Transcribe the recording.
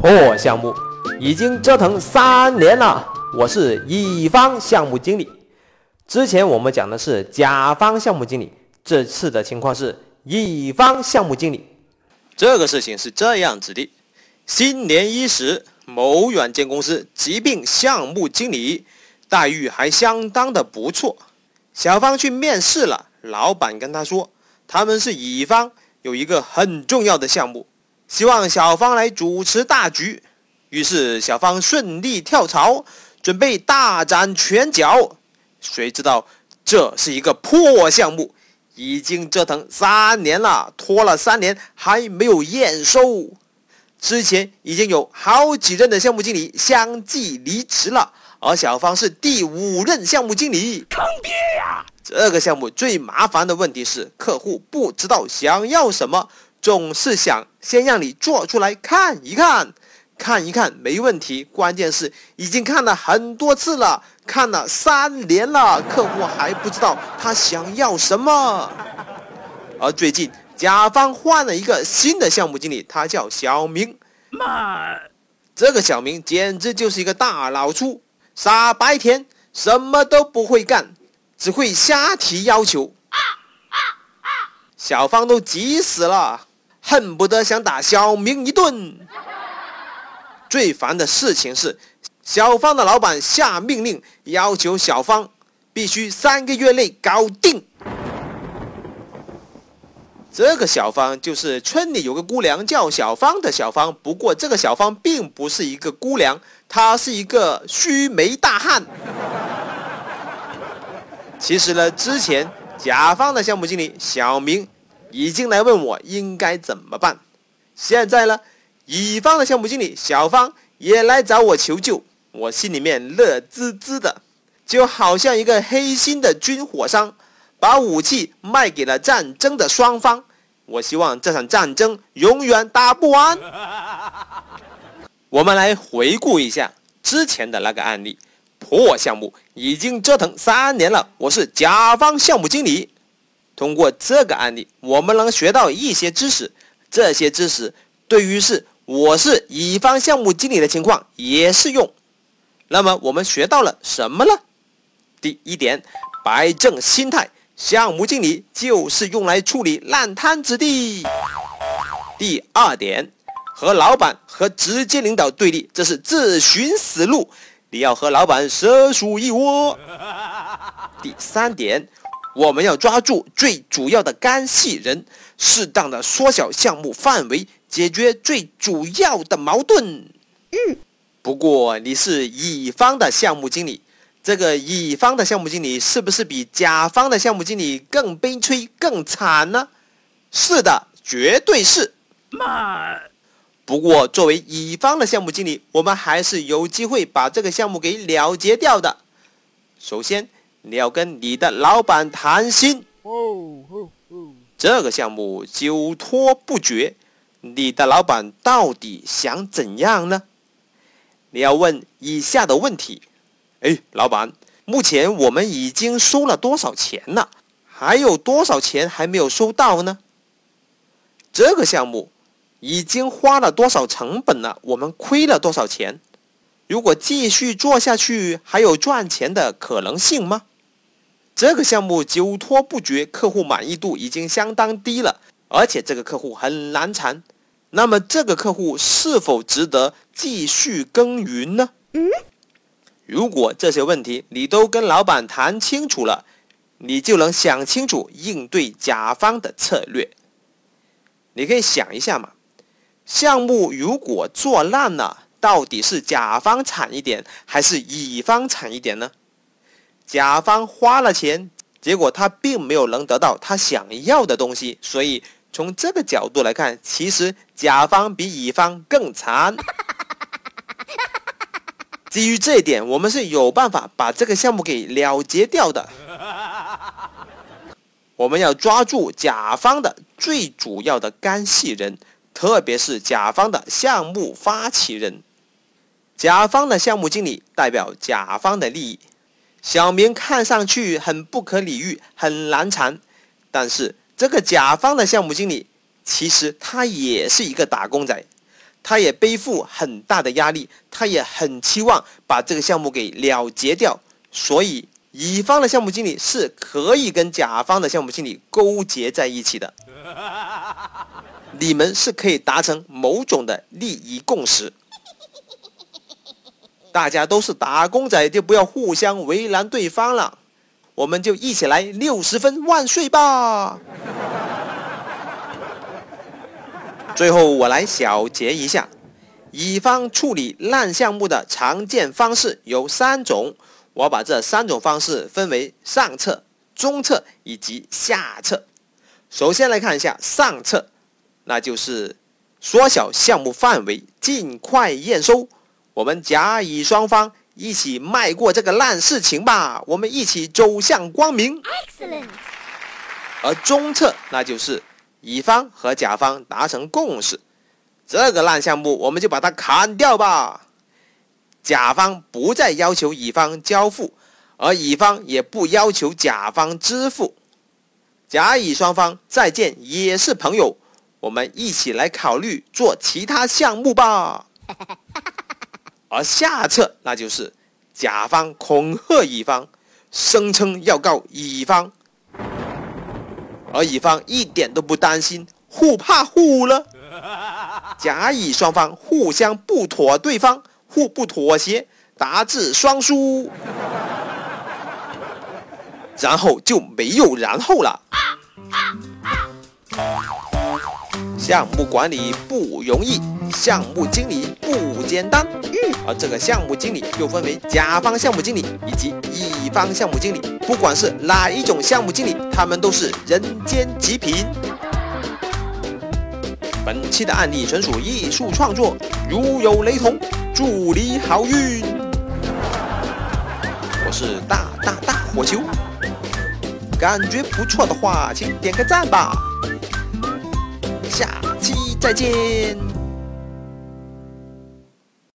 破项目已经折腾三年了，我是乙方项目经理。之前我们讲的是甲方项目经理，这次的情况是乙方项目经理。这个事情是这样子的：新年伊始，某软件公司急聘项目经理，待遇还相当的不错。小芳去面试了，老板跟他说，他们是乙方，有一个很重要的项目。希望小芳来主持大局，于是小芳顺利跳槽，准备大展拳脚。谁知道这是一个破项目，已经折腾三年了，拖了三年还没有验收。之前已经有好几任的项目经理相继离职了，而小芳是第五任项目经理，坑爹呀！这个项目最麻烦的问题是，客户不知道想要什么。总是想先让你做出来看一看，看一看没问题。关键是已经看了很多次了，看了三年了，客户还不知道他想要什么。而最近甲方换了一个新的项目经理，他叫小明。妈，这个小明简直就是一个大老粗，傻白甜，什么都不会干，只会瞎提要求。小芳都急死了。恨不得想打小明一顿。最烦的事情是，小芳的老板下命令要求小芳必须三个月内搞定。这个小芳就是村里有个姑娘叫小芳的小芳，不过这个小芳并不是一个姑娘，她是一个须眉大汉。其实呢，之前甲方的项目经理小明。已经来问我应该怎么办。现在呢，乙方的项目经理小方也来找我求救，我心里面乐滋滋的，就好像一个黑心的军火商，把武器卖给了战争的双方。我希望这场战争永远打不完。我们来回顾一下之前的那个案例，破项目已经折腾三年了，我是甲方项目经理。通过这个案例，我们能学到一些知识。这些知识对于是我是乙方项目经理的情况也适用。那么我们学到了什么呢？第一点，摆正心态，项目经理就是用来处理烂摊子的。第二点，和老板和直接领导对立，这是自寻死路，你要和老板蛇鼠一窝。第三点。我们要抓住最主要的干系人，适当的缩小项目范围，解决最主要的矛盾。嗯，不过你是乙方的项目经理，这个乙方的项目经理是不是比甲方的项目经理更悲催、更惨呢？是的，绝对是。妈。不过作为乙方的项目经理，我们还是有机会把这个项目给了结掉的。首先。你要跟你的老板谈心，这个项目久拖不决，你的老板到底想怎样呢？你要问以下的问题：哎，老板，目前我们已经收了多少钱了？还有多少钱还没有收到呢？这个项目已经花了多少成本了？我们亏了多少钱？如果继续做下去，还有赚钱的可能性吗？这个项目久拖不决，客户满意度已经相当低了，而且这个客户很难缠。那么这个客户是否值得继续耕耘呢？嗯，如果这些问题你都跟老板谈清楚了，你就能想清楚应对甲方的策略。你可以想一下嘛，项目如果做烂了，到底是甲方惨一点，还是乙方惨一点呢？甲方花了钱，结果他并没有能得到他想要的东西，所以从这个角度来看，其实甲方比乙方更惨。基于这一点，我们是有办法把这个项目给了结掉的。我们要抓住甲方的最主要的干系人，特别是甲方的项目发起人。甲方的项目经理代表甲方的利益。小明看上去很不可理喻，很难缠，但是这个甲方的项目经理其实他也是一个打工仔，他也背负很大的压力，他也很期望把这个项目给了结掉，所以乙方的项目经理是可以跟甲方的项目经理勾结在一起的，你们是可以达成某种的利益共识。大家都是打工仔，就不要互相为难对方了，我们就一起来六十分万岁吧！最后我来小结一下，乙方处理烂项目的常见方式有三种，我把这三种方式分为上策、中策以及下策。首先来看一下上策，那就是缩小项目范围，尽快验收。我们甲乙双方一起迈过这个烂事情吧，我们一起走向光明。Excellent。而中策，那就是乙方和甲方达成共识，这个烂项目我们就把它砍掉吧。甲方不再要求乙方交付，而乙方也不要求甲方支付。甲乙双方再见也是朋友，我们一起来考虑做其他项目吧。而下策，那就是甲方恐吓乙方，声称要告乙方，而乙方一点都不担心，互怕互了。甲乙双方互相不妥对方，互不妥协，达至双输，然后就没有然后了。项目管理不容易，项目经理不简单。而这个项目经理又分为甲方项目经理以及乙方项目经理。不管是哪一种项目经理，他们都是人间极品。本期的案例纯属艺术创作，如有雷同，祝你好运。我是大大大火球，感觉不错的话，请点个赞吧。下期再见。